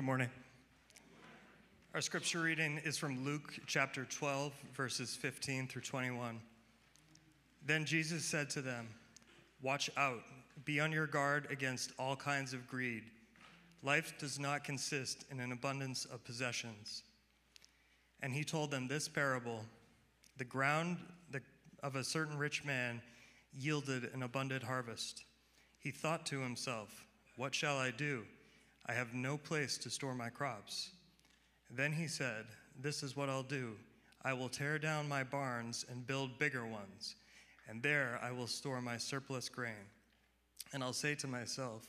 Good morning. Our scripture reading is from Luke chapter 12, verses 15 through 21. Then Jesus said to them, Watch out, be on your guard against all kinds of greed. Life does not consist in an abundance of possessions. And he told them this parable The ground of a certain rich man yielded an abundant harvest. He thought to himself, What shall I do? I have no place to store my crops. Then he said, This is what I'll do I will tear down my barns and build bigger ones, and there I will store my surplus grain. And I'll say to myself,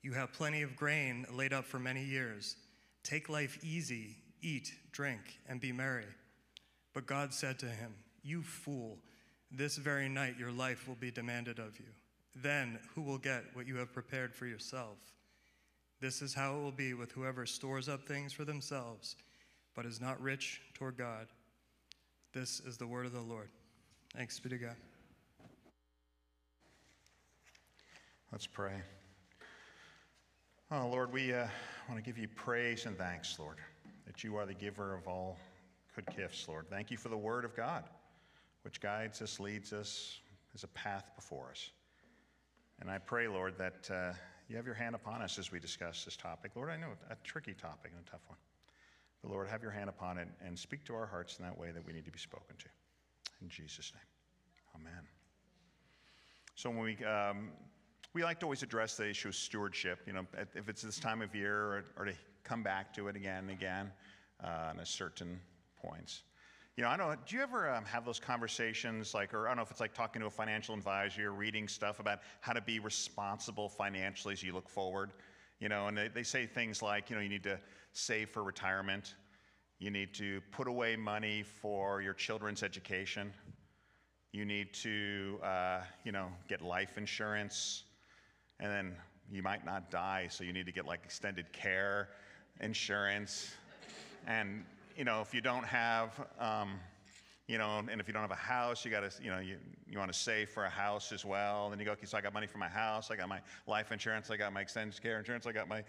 You have plenty of grain laid up for many years. Take life easy, eat, drink, and be merry. But God said to him, You fool, this very night your life will be demanded of you. Then who will get what you have prepared for yourself? This is how it will be with whoever stores up things for themselves, but is not rich toward God. This is the word of the Lord. Thanks be to God. Let's pray. Oh, Lord, we uh, want to give you praise and thanks, Lord, that you are the giver of all good gifts, Lord. Thank you for the word of God, which guides us, leads us, is a path before us. And I pray, Lord, that. Uh, you have your hand upon us as we discuss this topic. Lord, I know a tricky topic and a tough one. But Lord, have your hand upon it and speak to our hearts in that way that we need to be spoken to. In Jesus' name, amen. So when we, um, we like to always address the issue of stewardship, you know, if it's this time of year or, or to come back to it again and again uh, on a certain points. You know, I don't do you ever um, have those conversations, like, or I don't know if it's like talking to a financial advisor or reading stuff about how to be responsible financially as you look forward? You know, and they, they say things like, you know, you need to save for retirement, you need to put away money for your children's education, you need to, uh, you know, get life insurance, and then you might not die, so you need to get like extended care insurance. And you know, if you don't have, um, you know, and if you don't have a house, you got to, you know, you, you want to save for a house as well. Then you go, okay, so I got money for my house, I got my life insurance, I got my extended care insurance, I got my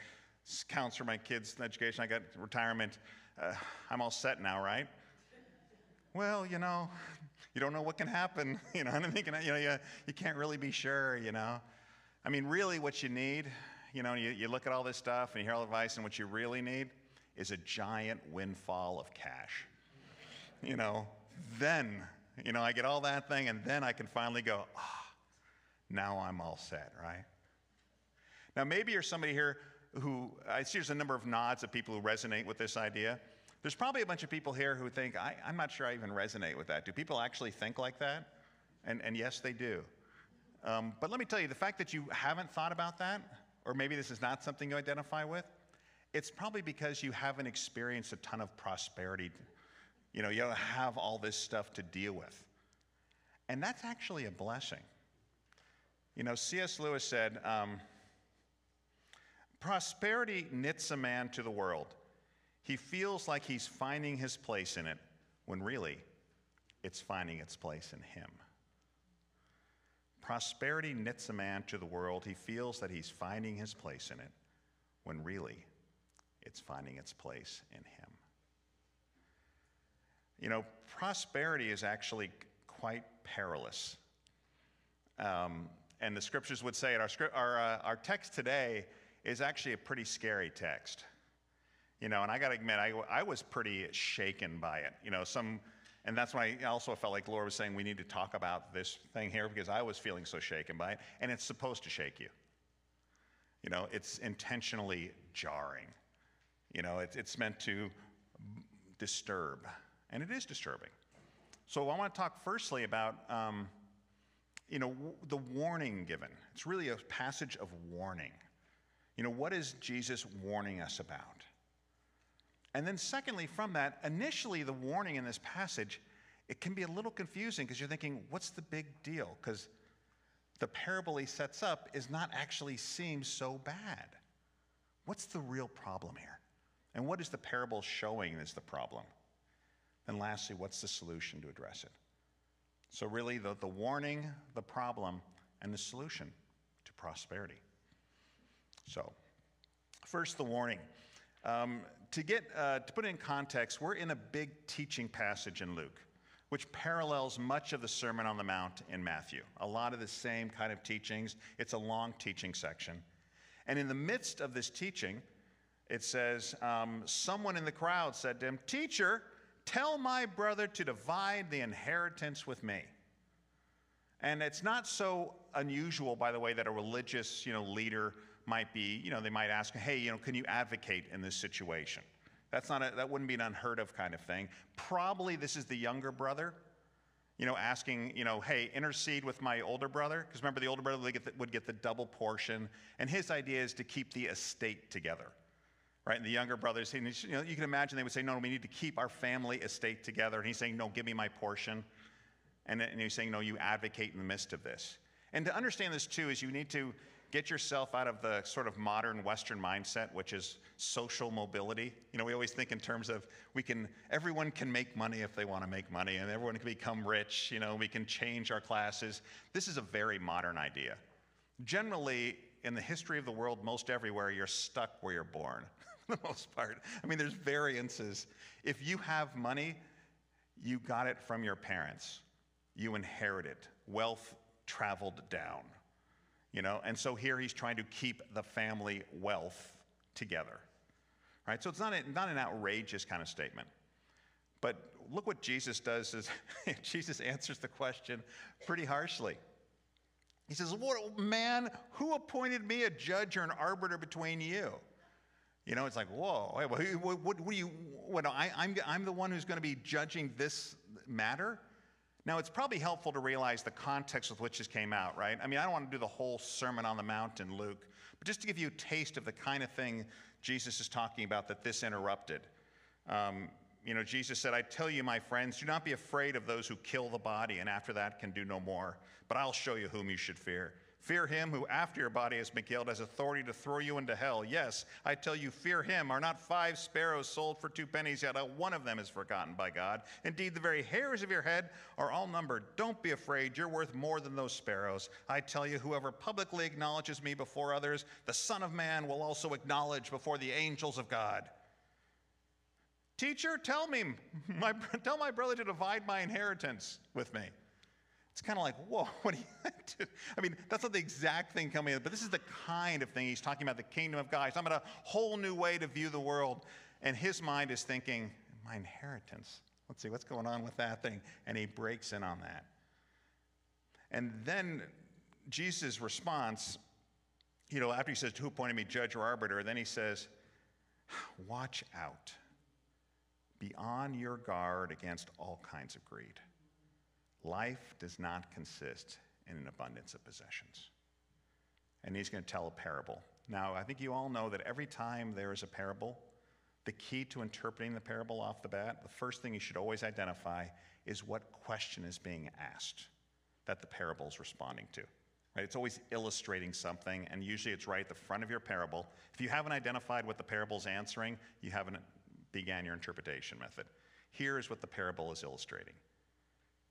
accounts for my kids' education, I got retirement. Uh, I'm all set now, right? Well, you know, you don't know what can happen. You know, anything can, you know, you, you can't really be sure, you know. I mean, really, what you need, you know, you, you look at all this stuff and you hear all the advice, and what you really need is a giant windfall of cash. You know, then, you know, I get all that thing, and then I can finally go, ah, oh, now I'm all set, right? Now, maybe you're somebody here who, I see there's a number of nods of people who resonate with this idea. There's probably a bunch of people here who think, I, am not sure I even resonate with that. Do people actually think like that? And, and yes, they do. Um, but let me tell you, the fact that you haven't thought about that, or maybe this is not something you identify with, it's probably because you haven't experienced a ton of prosperity. You know, you don't have all this stuff to deal with. And that's actually a blessing. You know, C.S. Lewis said, um, Prosperity knits a man to the world. He feels like he's finding his place in it, when really, it's finding its place in him. Prosperity knits a man to the world. He feels that he's finding his place in it, when really, it's finding its place in Him. You know, prosperity is actually quite perilous. Um, and the scriptures would say it. Our, our, uh, our text today is actually a pretty scary text. You know, and I got to admit, I, I was pretty shaken by it. You know, some, and that's why I also felt like Lord was saying we need to talk about this thing here because I was feeling so shaken by it. And it's supposed to shake you. You know, it's intentionally jarring. You know, it, it's meant to disturb, and it is disturbing. So I want to talk firstly about, um, you know, the warning given. It's really a passage of warning. You know, what is Jesus warning us about? And then, secondly, from that, initially the warning in this passage, it can be a little confusing because you're thinking, what's the big deal? Because the parable he sets up is not actually seems so bad. What's the real problem here? And what is the parable showing is the problem? And lastly, what's the solution to address it? So, really, the, the warning, the problem, and the solution to prosperity. So, first, the warning. Um, to get uh, to put it in context, we're in a big teaching passage in Luke, which parallels much of the Sermon on the Mount in Matthew. A lot of the same kind of teachings. It's a long teaching section, and in the midst of this teaching, it says, um, someone in the crowd said to him, "Teacher, tell my brother to divide the inheritance with me." And it's not so unusual, by the way, that a religious, you know, leader might be, you know, they might ask, hey, you know, can you advocate in this situation? That's not a, that wouldn't be an unheard of kind of thing. Probably this is the younger brother, you know, asking, you know, hey, intercede with my older brother. Because remember, the older brother would get the, would get the double portion. And his idea is to keep the estate together, right? And the younger brothers, you know, you can imagine they would say, no, we need to keep our family estate together. And he's saying, no, give me my portion. And, and he's saying, no, you advocate in the midst of this. And to understand this too is you need to get yourself out of the sort of modern Western mindset, which is social mobility. You know, we always think in terms of we can, everyone can make money if they want to make money, and everyone can become rich. You know, we can change our classes. This is a very modern idea. Generally, in the history of the world, most everywhere, you're stuck where you're born, the most part. I mean, there's variances. If you have money, you got it from your parents, you inherit it. Wealth traveled down you know and so here he's trying to keep the family wealth together right so it's not, a, not an outrageous kind of statement but look what jesus does is jesus answers the question pretty harshly he says what man who appointed me a judge or an arbiter between you you know it's like whoa what, what, what do you what, I, I'm, I'm the one who's going to be judging this matter now, it's probably helpful to realize the context with which this came out, right? I mean, I don't want to do the whole Sermon on the Mount in Luke, but just to give you a taste of the kind of thing Jesus is talking about that this interrupted. Um, you know, Jesus said, I tell you, my friends, do not be afraid of those who kill the body and after that can do no more, but I'll show you whom you should fear. Fear him who, after your body has been killed, has authority to throw you into hell. Yes, I tell you, fear him. Are not five sparrows sold for two pennies, yet one of them is forgotten by God? Indeed, the very hairs of your head are all numbered. Don't be afraid. You're worth more than those sparrows. I tell you, whoever publicly acknowledges me before others, the Son of Man will also acknowledge before the angels of God. Teacher, tell me, my, tell my brother to divide my inheritance with me. It's kind of like, whoa, what do you I mean, that's not the exact thing coming in, but this is the kind of thing he's talking about the kingdom of God. He's talking about a whole new way to view the world. And his mind is thinking, my inheritance. Let's see, what's going on with that thing? And he breaks in on that. And then Jesus' response, you know, after he says, Who appointed me judge or arbiter? Then he says, Watch out. Be on your guard against all kinds of greed. Life does not consist in an abundance of possessions. And he's going to tell a parable. Now, I think you all know that every time there is a parable, the key to interpreting the parable off the bat, the first thing you should always identify is what question is being asked that the parable is responding to. Right? It's always illustrating something, and usually it's right at the front of your parable. If you haven't identified what the parable is answering, you haven't began your interpretation method. Here is what the parable is illustrating.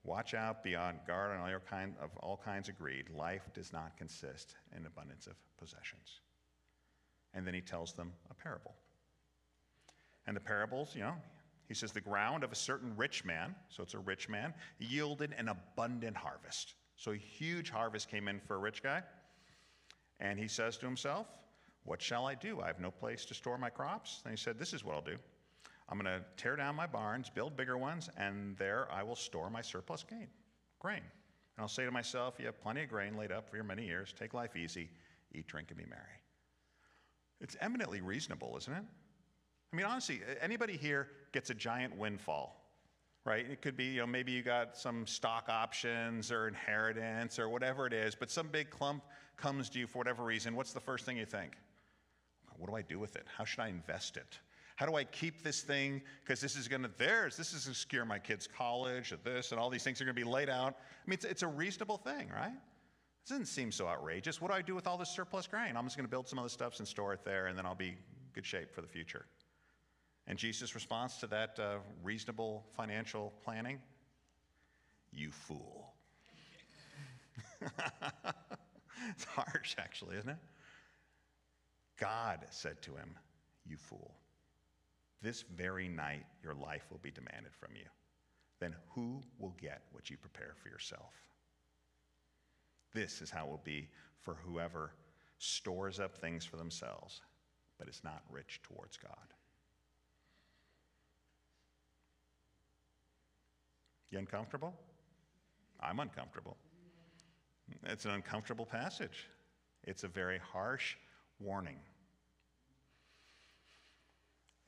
Watch out, be on guard on all, kind of, all kinds of greed. Life does not consist in abundance of possessions. And then he tells them a parable. And the parables, you know, he says, the ground of a certain rich man, so it's a rich man, yielded an abundant harvest. So a huge harvest came in for a rich guy. And he says to himself, What shall I do? I have no place to store my crops. And he said, This is what I'll do. I'm going to tear down my barns, build bigger ones, and there I will store my surplus gain, grain. And I'll say to myself, You have plenty of grain laid up for your many years. Take life easy, eat, drink, and be merry. It's eminently reasonable, isn't it? I mean, honestly, anybody here gets a giant windfall, right? It could be, you know, maybe you got some stock options or inheritance or whatever it is, but some big clump comes to you for whatever reason. What's the first thing you think? What do I do with it? How should I invest it? How do I keep this thing? Because this is going to, theirs, this is going to secure my kids' college, or this, and all these things are going to be laid out. I mean, it's, it's a reasonable thing, right? It doesn't seem so outrageous. What do I do with all this surplus grain? I'm just going to build some other stuff and store it there, and then I'll be good shape for the future. And Jesus' response to that uh, reasonable financial planning? You fool. it's harsh, actually, isn't it? God said to him, You fool. This very night your life will be demanded from you. Then who will get what you prepare for yourself? This is how it will be for whoever stores up things for themselves, but is not rich towards God. You uncomfortable? I'm uncomfortable. It's an uncomfortable passage. It's a very harsh warning.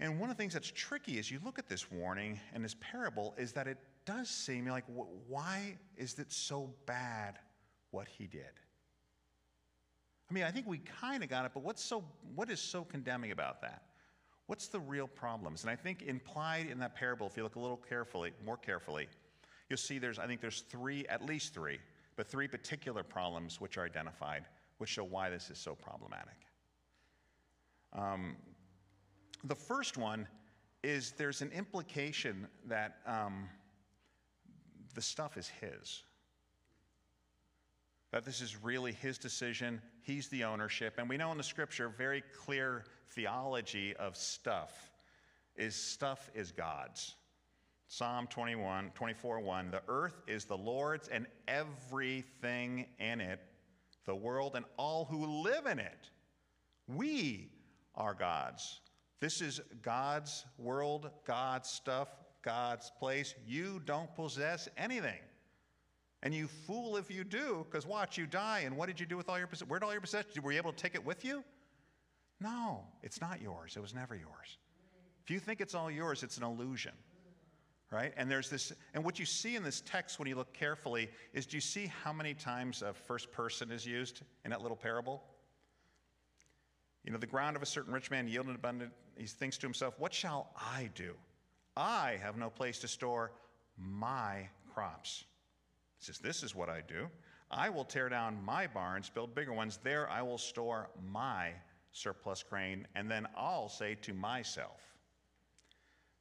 And one of the things that's tricky as you look at this warning and this parable is that it does seem like, why is it so bad what he did? I mean, I think we kind of got it, but what's so, what is so condemning about that? What's the real problems? And I think implied in that parable, if you look a little carefully, more carefully, you'll see there's, I think there's three, at least three, but three particular problems which are identified, which show why this is so problematic. Um, the first one is there's an implication that um, the stuff is his. That this is really his decision, he's the ownership. And we know in the scripture, very clear theology of stuff is stuff is God's. Psalm 21, 24, 1 The earth is the Lord's and everything in it, the world and all who live in it. We are God's. This is God's world, God's stuff, God's place. You don't possess anything. And you fool if you do, because watch, you die. And what did you do with all your possessions? Where'd all your possessions? Were you able to take it with you? No, it's not yours. It was never yours. If you think it's all yours, it's an illusion. Right? And there's this, and what you see in this text when you look carefully is do you see how many times a first person is used in that little parable? You know, the ground of a certain rich man yielded abundant. He thinks to himself, What shall I do? I have no place to store my crops. He says, This is what I do. I will tear down my barns, build bigger ones. There I will store my surplus grain, and then I'll say to myself,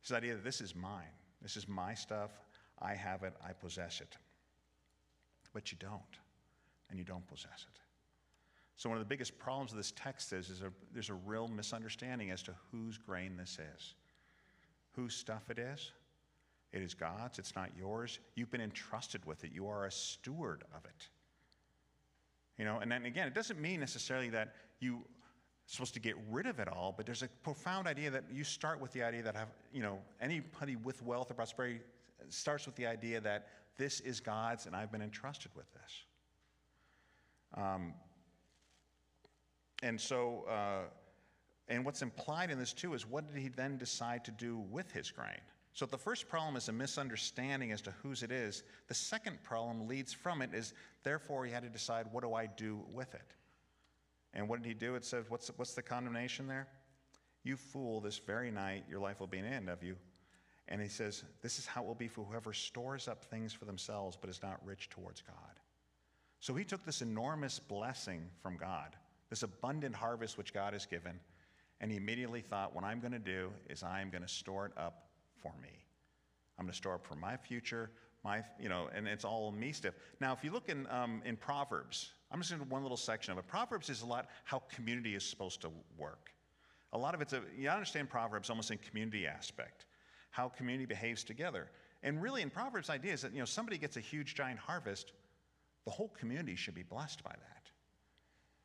this idea that this is mine. This is my stuff. I have it. I possess it. But you don't, and you don't possess it. So, one of the biggest problems of this text is, is a, there's a real misunderstanding as to whose grain this is, whose stuff it is. It is God's, it's not yours. You've been entrusted with it, you are a steward of it. You know, and then again, it doesn't mean necessarily that you supposed to get rid of it all, but there's a profound idea that you start with the idea that have, you know, anybody with wealth or prosperity starts with the idea that this is God's and I've been entrusted with this. Um, and so, uh, and what's implied in this too is what did he then decide to do with his grain? So the first problem is a misunderstanding as to whose it is. The second problem leads from it is therefore he had to decide what do I do with it? And what did he do? It says, what's, what's the condemnation there? You fool, this very night your life will be an end of you. And he says, This is how it will be for whoever stores up things for themselves but is not rich towards God. So he took this enormous blessing from God this abundant harvest which God has given. And he immediately thought, what I'm going to do is I'm going to store it up for me. I'm going to store up for my future, my, you know, and it's all me stuff. Now, if you look in, um, in Proverbs, I'm just to one little section of it. Proverbs is a lot how community is supposed to work. A lot of it's, a, you understand Proverbs almost in community aspect, how community behaves together. And really, in Proverbs, idea is that, you know, somebody gets a huge, giant harvest, the whole community should be blessed by that.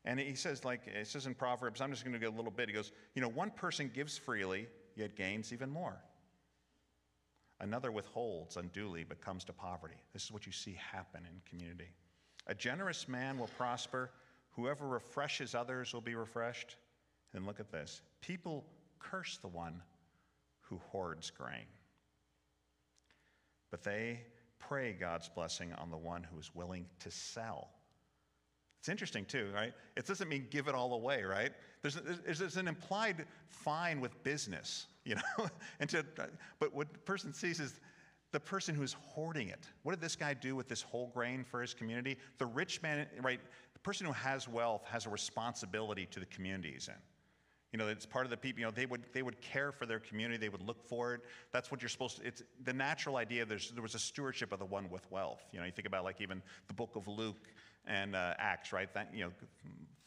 And he says, like, it says in Proverbs, I'm just going to get a little bit. He goes, you know, one person gives freely, yet gains even more. Another withholds unduly, but comes to poverty. This is what you see happen in community. A generous man will prosper. Whoever refreshes others will be refreshed. And look at this people curse the one who hoards grain, but they pray God's blessing on the one who is willing to sell it's interesting too, right? It doesn't mean give it all away, right? There's, there's, there's an implied fine with business, you know. and to, but what the person sees is the person who's hoarding it. What did this guy do with this whole grain for his community? The rich man, right? The person who has wealth has a responsibility to the community he's in. You know, it's part of the people, you know, they would, they would care for their community, they would look for it. That's what you're supposed to, it's the natural idea, there's, there was a stewardship of the one with wealth. You know, you think about like even the book of Luke and uh, Acts, right? That, you know,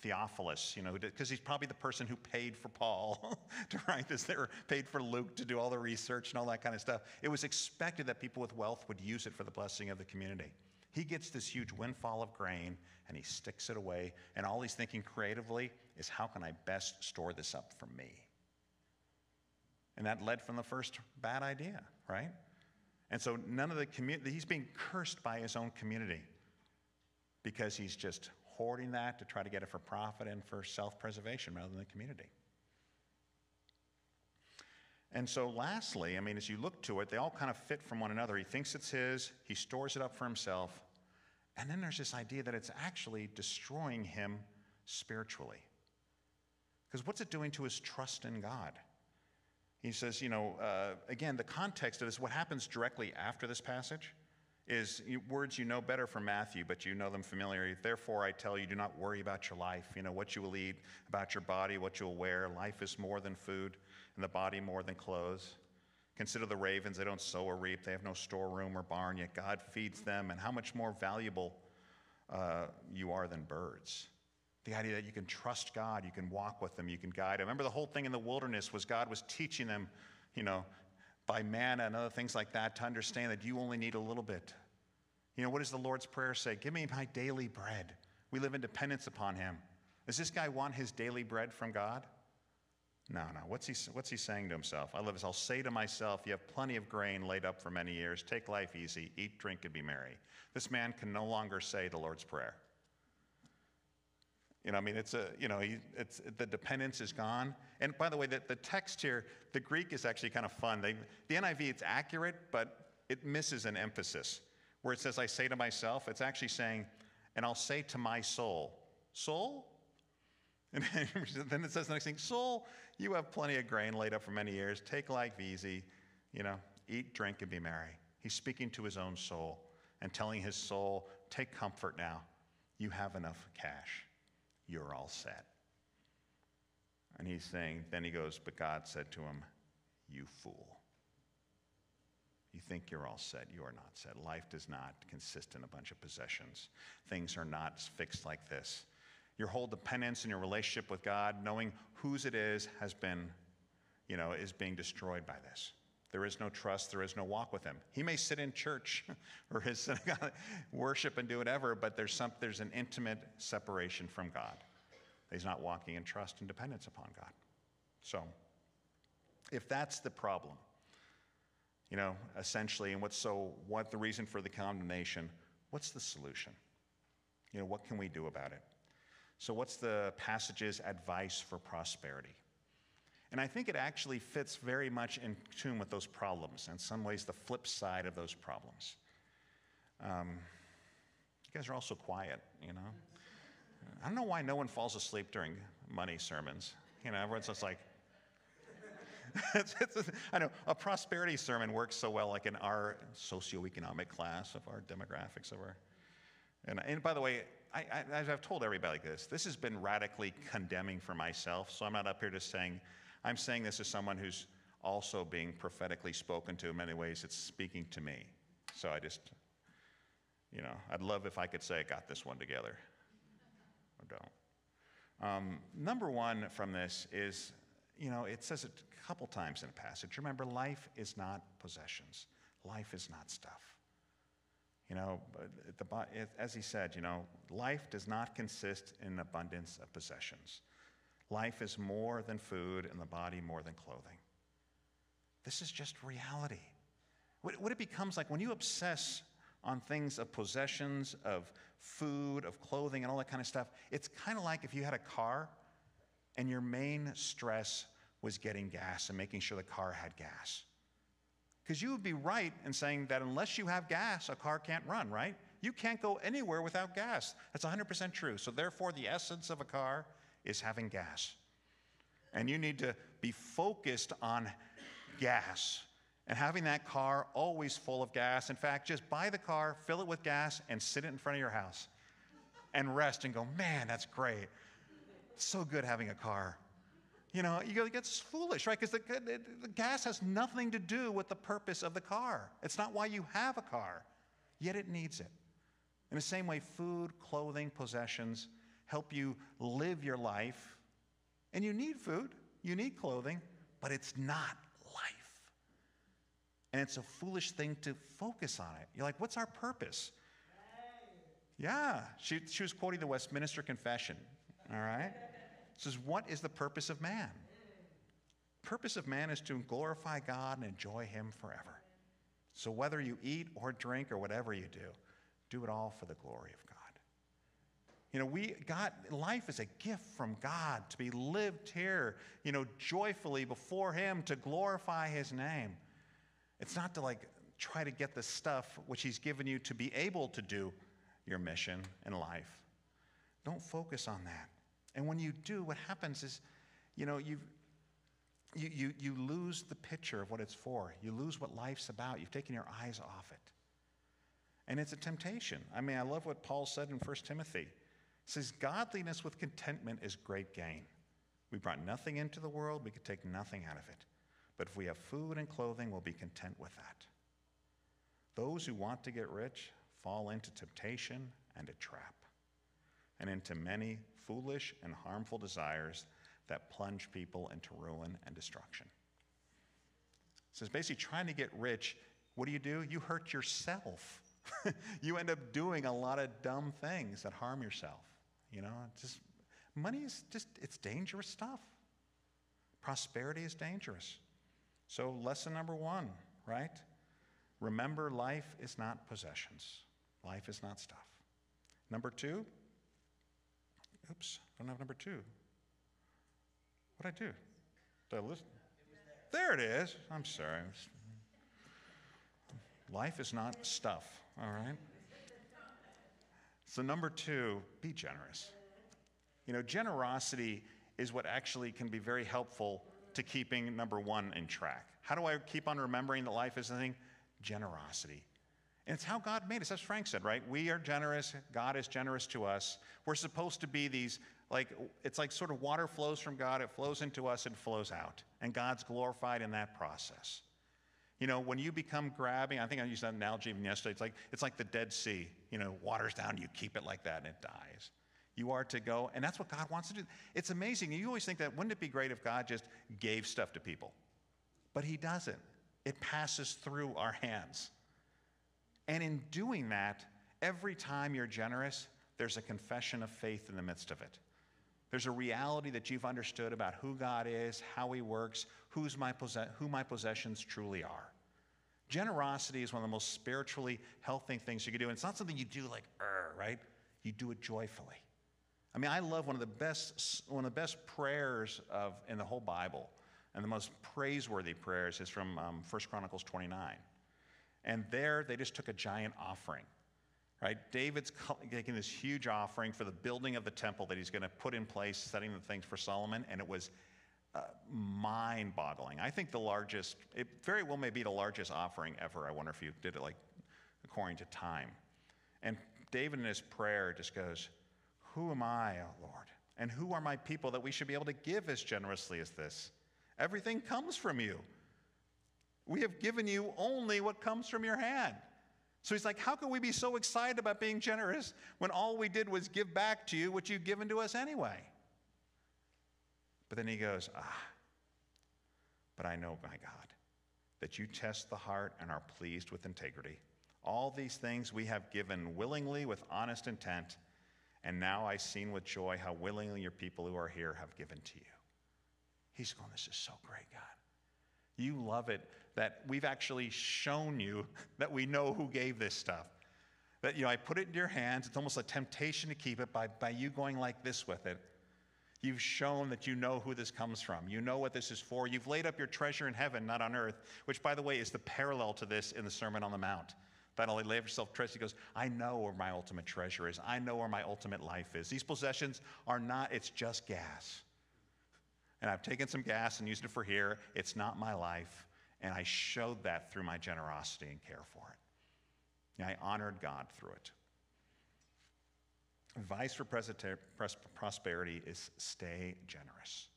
Theophilus, you know, because he's probably the person who paid for Paul to write this. They were paid for Luke to do all the research and all that kind of stuff. It was expected that people with wealth would use it for the blessing of the community. He gets this huge windfall of grain and he sticks it away, and all he's thinking creatively is how can I best store this up for me? And that led from the first bad idea, right? And so none of the community, he's being cursed by his own community because he's just hoarding that to try to get it for profit and for self preservation rather than the community. And so, lastly, I mean, as you look to it, they all kind of fit from one another. He thinks it's his, he stores it up for himself, and then there's this idea that it's actually destroying him spiritually. Because what's it doing to his trust in God? He says, you know, uh, again, the context of this, what happens directly after this passage is words you know better from Matthew, but you know them familiarly. Therefore, I tell you, do not worry about your life, you know, what you will eat, about your body, what you'll wear. Life is more than food, and the body more than clothes. Consider the ravens, they don't sow or reap, they have no storeroom or barn, yet God feeds them, and how much more valuable uh, you are than birds. The idea that you can trust God, you can walk with them, you can guide them. Remember, the whole thing in the wilderness was God was teaching them, you know, by manna and other things like that to understand that you only need a little bit. You know, what does the Lord's Prayer say? Give me my daily bread. We live in dependence upon Him. Does this guy want his daily bread from God? No, no. What's he, what's he saying to himself? I love this. I'll say to myself, You have plenty of grain laid up for many years. Take life easy, eat, drink, and be merry. This man can no longer say the Lord's Prayer. You know, I mean, it's a, you know, he, it's, the dependence is gone. And by the way, the, the text here, the Greek is actually kind of fun. They, the NIV, it's accurate, but it misses an emphasis. Where it says, I say to myself, it's actually saying, and I'll say to my soul, Soul? And then it says the next thing, Soul, you have plenty of grain laid up for many years. Take life easy, you know, eat, drink, and be merry. He's speaking to his own soul and telling his soul, Take comfort now. You have enough cash. You're all set. And he's saying, then he goes, But God said to him, You fool. You think you're all set. You are not set. Life does not consist in a bunch of possessions. Things are not fixed like this. Your whole dependence in your relationship with God, knowing whose it is, has been, you know, is being destroyed by this. There is no trust, there is no walk with him. He may sit in church or his synagogue, worship and do whatever, but there's, some, there's an intimate separation from God. He's not walking in trust and dependence upon God. So, if that's the problem, you know, essentially, and what's so, what the reason for the condemnation, what's the solution? You know, what can we do about it? So, what's the passage's advice for prosperity? And I think it actually fits very much in tune with those problems, in some ways, the flip side of those problems. Um, you guys are all so quiet, you know? I don't know why no one falls asleep during money sermons. You know, everyone's just like, I know a prosperity sermon works so well, like in our socioeconomic class of our demographics of our. And, and by the way, I, I, I've told everybody this, this has been radically condemning for myself. So I'm not up here just saying, I'm saying this as someone who's also being prophetically spoken to in many ways. It's speaking to me. So I just, you know, I'd love if I could say I got this one together. Or don't. Um, number one from this is, you know, it says it a couple times in a passage. Remember, life is not possessions, life is not stuff. You know, the, as he said, you know, life does not consist in abundance of possessions. Life is more than food, and the body more than clothing. This is just reality. What, it becomes like when you obsess on things of possessions, of food, of clothing, and all that kind of stuff, it's kind of like if you had a car and your main stress was getting gas and making sure the car had gas. Because you would be right in saying that unless you have gas, a car can't run, right? You can't go anywhere without gas. That's 100% true. So, therefore, the essence of a car is having gas. And you need to be focused on gas and having that car always full of gas. In fact, just buy the car, fill it with gas, and sit it in front of your house and rest and go, man, that's great. So good having a car. You know, you go, foolish, right? Because the, the gas has nothing to do with the purpose of the car. It's not why you have a car, yet it needs it. In the same way, food, clothing, possessions help you live your life. And you need food, you need clothing, but it's not life. And it's a foolish thing to focus on it. You're like, what's our purpose? Yeah, she, she was quoting the Westminster Confession, all right? Says, What is the purpose of man? Purpose of man is to glorify God and enjoy Him forever. So whether you eat or drink or whatever you do, do it all for the glory of God. You know, we God life is a gift from God to be lived here, you know, joyfully before him to glorify his name. It's not to like try to get the stuff which he's given you to be able to do your mission in life. Don't focus on that. And when you do, what happens is, you know, you you, you, you lose the picture of what it's for. You lose what life's about. You've taken your eyes off it. And it's a temptation. I mean, I love what Paul said in 1 Timothy. Says, Godliness with contentment is great gain. We brought nothing into the world, we could take nothing out of it. But if we have food and clothing, we'll be content with that. Those who want to get rich fall into temptation and a trap, and into many foolish and harmful desires that plunge people into ruin and destruction. So it's basically trying to get rich. What do you do? You hurt yourself. you end up doing a lot of dumb things that harm yourself. You know, just money is just it's dangerous stuff. Prosperity is dangerous. So lesson number 1, right? Remember life is not possessions. Life is not stuff. Number 2, oops, I don't have number 2. What'd I do? Did I listen? There it is. I'm sorry. Life is not stuff, all right? So, number two, be generous. You know, generosity is what actually can be very helpful to keeping number one in track. How do I keep on remembering that life is a thing? Generosity. And it's how God made us. As Frank said, right? We are generous. God is generous to us. We're supposed to be these, like, it's like sort of water flows from God, it flows into us and flows out. And God's glorified in that process. You know, when you become grabbing, I think I used that analogy even yesterday. It's like it's like the Dead Sea. You know, water's down, you keep it like that, and it dies. You are to go, and that's what God wants to do. It's amazing. You always think that wouldn't it be great if God just gave stuff to people? But He doesn't. It passes through our hands. And in doing that, every time you're generous, there's a confession of faith in the midst of it. There's a reality that you've understood about who God is, how He works, who's my who my possessions truly are. Generosity is one of the most spiritually healthy things you can do. And it's not something you do like, er, right? You do it joyfully. I mean, I love one of the best, one of the best prayers of, in the whole Bible, and the most praiseworthy prayers is from um, 1 Chronicles 29. And there, they just took a giant offering right? David's taking this huge offering for the building of the temple that he's going to put in place, setting the things for Solomon, and it was uh, mind boggling. I think the largest, it very well may be the largest offering ever. I wonder if you did it like according to time. And David in his prayer just goes, Who am I, O Lord? And who are my people that we should be able to give as generously as this? Everything comes from you. We have given you only what comes from your hand. So he's like, How can we be so excited about being generous when all we did was give back to you what you've given to us anyway? But then he goes, Ah, but I know, my God, that you test the heart and are pleased with integrity. All these things we have given willingly with honest intent, and now I seen with joy how willingly your people who are here have given to you. He's going, This is so great, God. You love it that we've actually shown you that we know who gave this stuff. That, you know, I put it in your hands. It's almost a temptation to keep it by, by you going like this with it. You've shown that you know who this comes from. You know what this is for. You've laid up your treasure in heaven, not on earth, which, by the way, is the parallel to this in the Sermon on the Mount. That only lay up yourself treasure. He goes, I know where my ultimate treasure is. I know where my ultimate life is. These possessions are not, it's just gas. And I've taken some gas and used it for here. It's not my life. And I showed that through my generosity and care for it. And I honored God through it. Advice for prosperity is stay generous.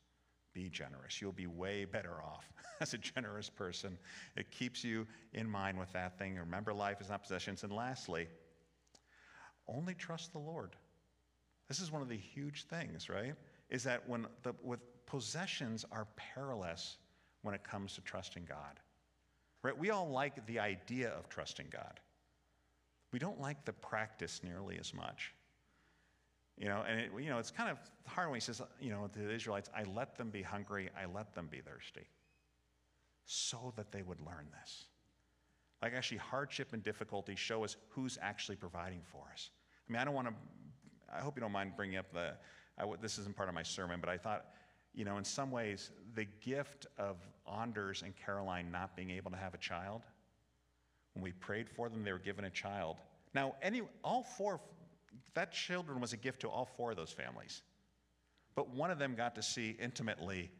be generous. You'll be way better off as a generous person. It keeps you in mind with that thing. Remember, life is not possessions. And lastly, only trust the Lord. This is one of the huge things, right? Is that when the with possessions are perilous when it comes to trusting God. Right? We all like the idea of trusting God. We don't like the practice nearly as much. You know, and it, you know, it's kind of hard when he says, you know, to the Israelites, I let them be hungry, I let them be thirsty, so that they would learn this. Like actually, hardship and difficulty show us who's actually providing for us. I mean, I don't want to. I hope you don't mind bringing up the. I, this isn't part of my sermon, but I thought, you know, in some ways, the gift of Anders and Caroline not being able to have a child. When we prayed for them, they were given a child. Now, any all four that children was a gift to all four of those families. But one of them got to see intimately,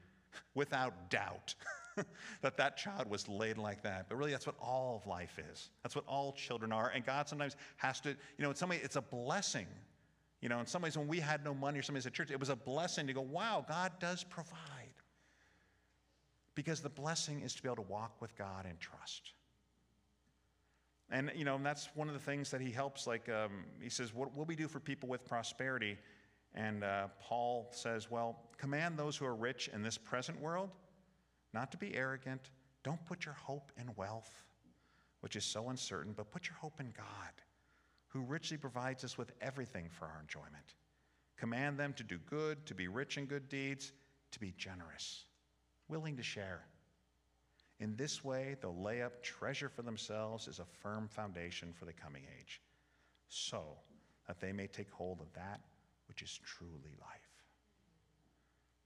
without doubt, that that child was laid like that. But really, that's what all of life is. That's what all children are. And God sometimes has to, you know, in some way, it's a blessing. You know, in some ways, when we had no money or somebody at church, it was a blessing to go, wow, God does provide. Because the blessing is to be able to walk with God and trust. And, you know, and that's one of the things that he helps. Like, um, he says, What will we do for people with prosperity? And uh, Paul says, Well, command those who are rich in this present world not to be arrogant. Don't put your hope in wealth, which is so uncertain, but put your hope in God, who richly provides us with everything for our enjoyment. Command them to do good, to be rich in good deeds, to be generous, willing to share in this way, they'll lay up treasure for themselves as a firm foundation for the coming age, so that they may take hold of that which is truly life.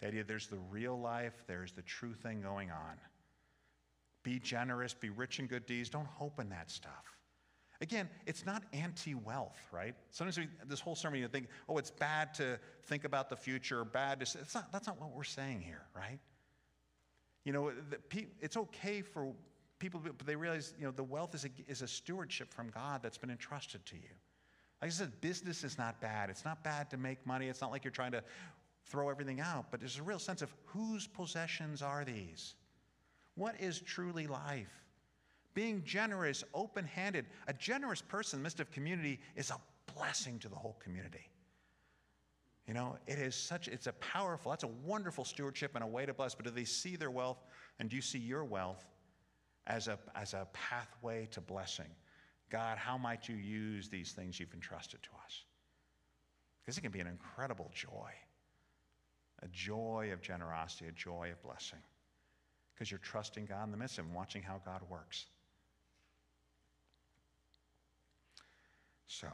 The idea there's the real life, there's the true thing going on. Be generous, be rich in good deeds. Don't hope in that stuff. Again, it's not anti wealth, right? Sometimes we, this whole sermon, you think, oh, it's bad to think about the future, bad to. It's not, that's not what we're saying here, right? You know, it's okay for people, but they realize, you know, the wealth is a, is a stewardship from God that's been entrusted to you. Like I said, business is not bad. It's not bad to make money. It's not like you're trying to throw everything out, but there's a real sense of whose possessions are these? What is truly life? Being generous, open handed. A generous person, in the midst of community, is a blessing to the whole community. You know, it is such, it's a powerful, that's a wonderful stewardship and a way to bless. But do they see their wealth and do you see your wealth as a, as a pathway to blessing? God, how might you use these things you've entrusted to us? Because it can be an incredible joy a joy of generosity, a joy of blessing. Because you're trusting God in the midst of watching how God works. So.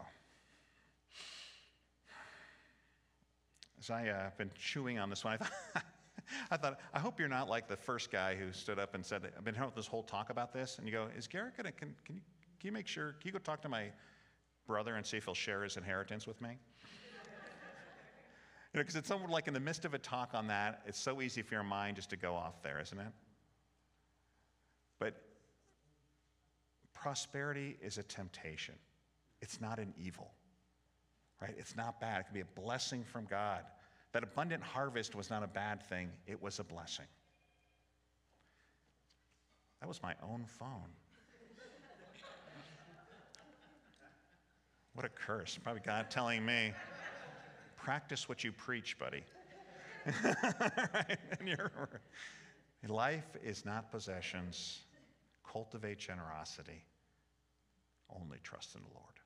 as I have uh, been chewing on this one, I thought, I thought, I hope you're not like the first guy who stood up and said, I've been hearing this whole talk about this. And you go, is Garrett going to, can, can, you, can you make sure, can you go talk to my brother and see if he'll share his inheritance with me? you know, because it's someone like in the midst of a talk on that, it's so easy for your mind just to go off there, isn't it? But prosperity is a temptation, it's not an evil right? It's not bad. It can be a blessing from God. That abundant harvest was not a bad thing, it was a blessing. That was my own phone. What a curse. Probably God telling me, practice what you preach, buddy. right? life is not possessions. Cultivate generosity. Only trust in the Lord.